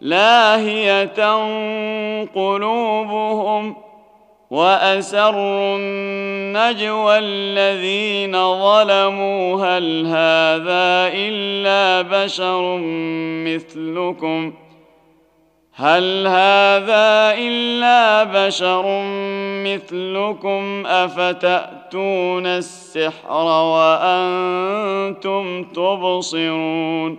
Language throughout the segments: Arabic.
لاهية قلوبهم وأسروا النجوى الذين ظلموا هل هذا إلا بشر مثلكم؟ هل هذا إلا بشر مثلكم؟ أفتأتون السحر وأنتم تبصرون؟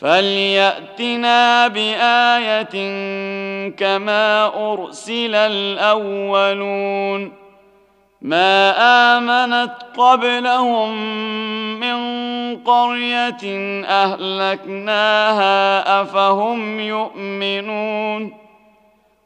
فلياتنا بايه كما ارسل الاولون ما امنت قبلهم من قريه اهلكناها افهم يؤمنون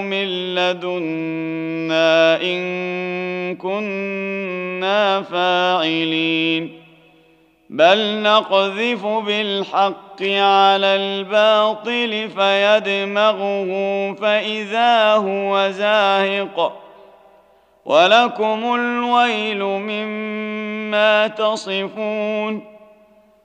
من لدنا إن كنا فاعلين. بل نقذف بالحق على الباطل فيدمغه فإذا هو زاهق. ولكم الويل مما تصفون.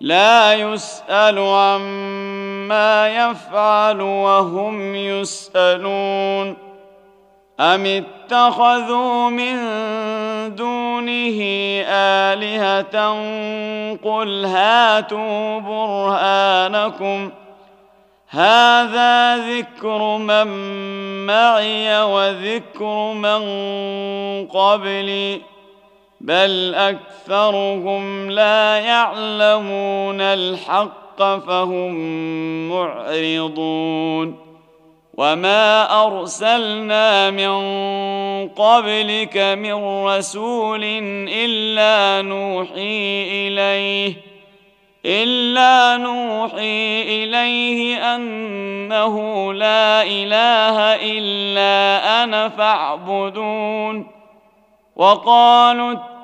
لا يسأل عما يفعل وهم يسألون. أم اتخذوا من دونه آلهة قل هاتوا برهانكم. هذا ذكر من معي وذكر من قبلي. بل اكثرهم لا يعلمون الحق فهم معرضون وما ارسلنا من قبلك من رسول الا نوحي اليه الا نوحي اليه انه لا اله الا أنا فاعبدون وقالوا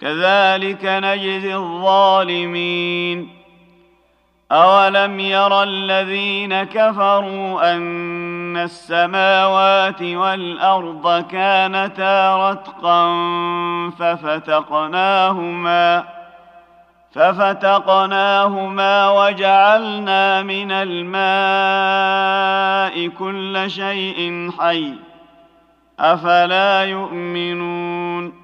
كذلك نجزي الظالمين. اولم ير الذين كفروا ان السماوات والارض كانتا رتقا ففتقناهما ففتقناهما وجعلنا من الماء كل شيء حي. افلا يؤمنون؟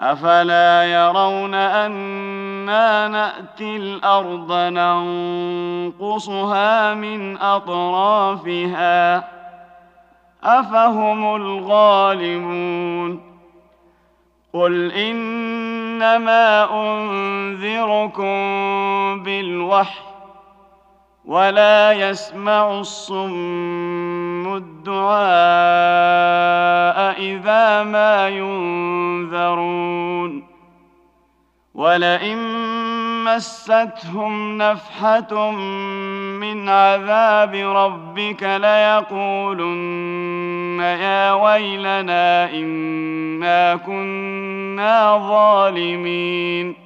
أفلا يرون أنا نأتي الأرض ننقصها من أطرافها أفهم الغالبون قل إنما أنذركم بالوحي ولا يسمع الصم الدعاء إذا ما ينذرون. ولئن مستهم نفحة من عذاب ربك ليقولن يا ويلنا إنا كنا ظالمين.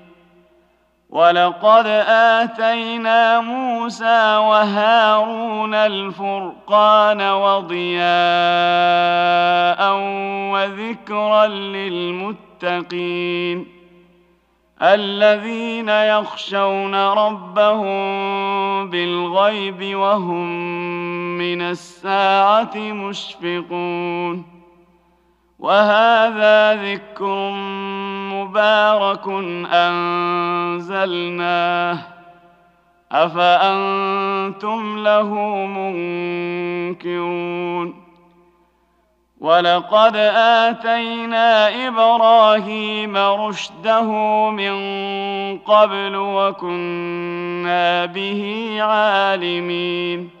ولقد اتينا موسى وهارون الفرقان وضياء وذكرا للمتقين الذين يخشون ربهم بالغيب وهم من الساعة مشفقون وهذا ذكر مبارك أنزلناه. أفأنتم له منكرون؟ ولقد آتينا إبراهيم رشده من قبل وكنا به عالمين.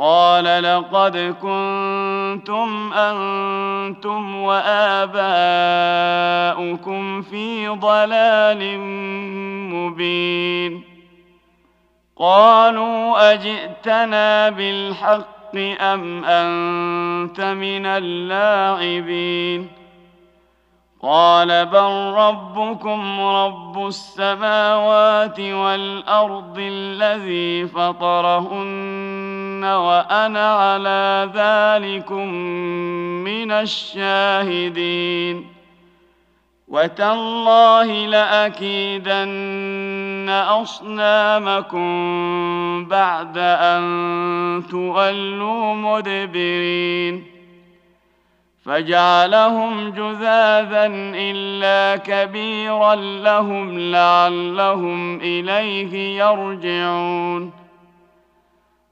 قال لقد كنتم أنتم وآباؤكم في ضلال مبين. قالوا أجئتنا بالحق أم أنت من اللاعبين؟ قال بل ربكم رب السماوات والأرض الذي فطرهن وأنا على ذلكم من الشاهدين. وتالله لأكيدن أصنامكم بعد أن تولوا مدبرين. فجعلهم جذاذا إلا كبيرا لهم لعلهم إليه يرجعون.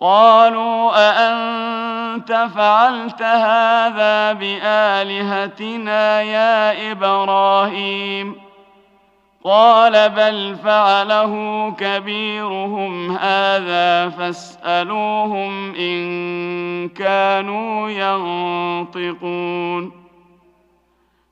قالوا أأنت فعلت هذا بآلهتنا يا إبراهيم؟ قال بل فعله كبيرهم هذا فاسألوهم إن كانوا ينطقون.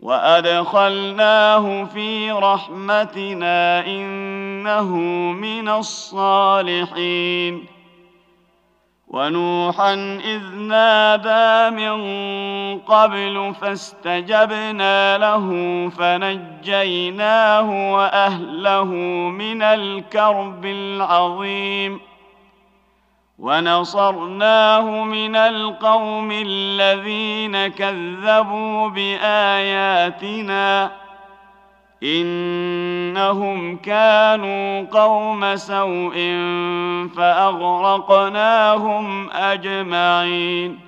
وادخلناه في رحمتنا انه من الصالحين ونوحا اذ نادى من قبل فاستجبنا له فنجيناه واهله من الكرب العظيم ونصرناه من القوم الذين كذبوا بآياتنا إنهم كانوا قوم سوء فأغرقناهم أجمعين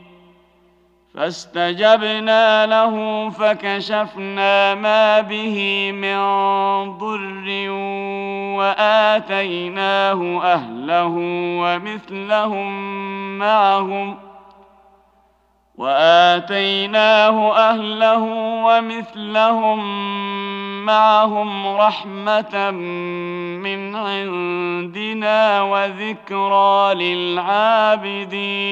فاستجبنا له فكشفنا ما به من ضر وآتيناه أهله ومثلهم معهم وآتيناه أهله ومثلهم معهم رحمة من عندنا وذكرى للعابدين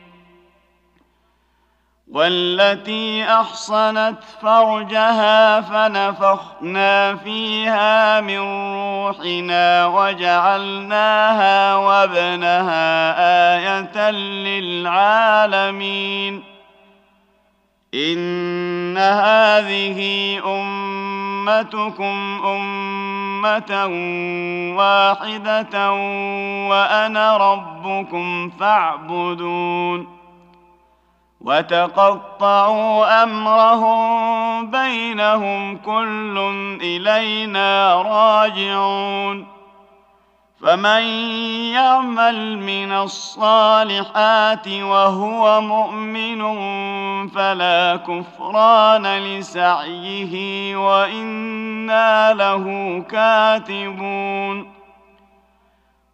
والتي أحصنت فرجها فنفخنا فيها من روحنا وجعلناها وابنها آية للعالمين. إن هذه أمتكم أمة واحدة وأنا ربكم فاعبدون. وتقطعوا أمرهم بينهم كل إلينا راجعون فمن يعمل من الصالحات وهو مؤمن فلا كفران لسعيه وإنا له كاتبون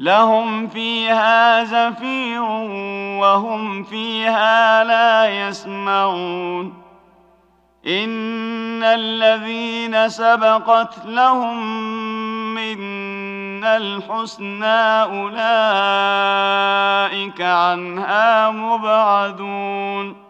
لهم فيها زفير وهم فيها لا يسمعون. إن الذين سبقت لهم منا الحسنى أولئك عنها مبعدون.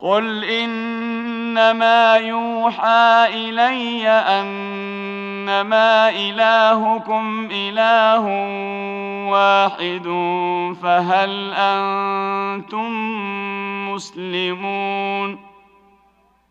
قل انما يوحى الي انما الهكم اله واحد فهل أنتم مسلمون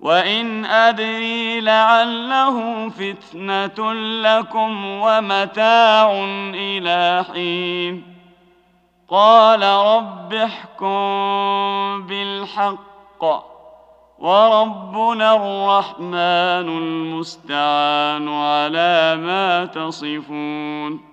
وان ادري لعله فتنه لكم ومتاع إلى حين قال رب احكم بالحق وربنا الرحمن المستعان على ما تصفون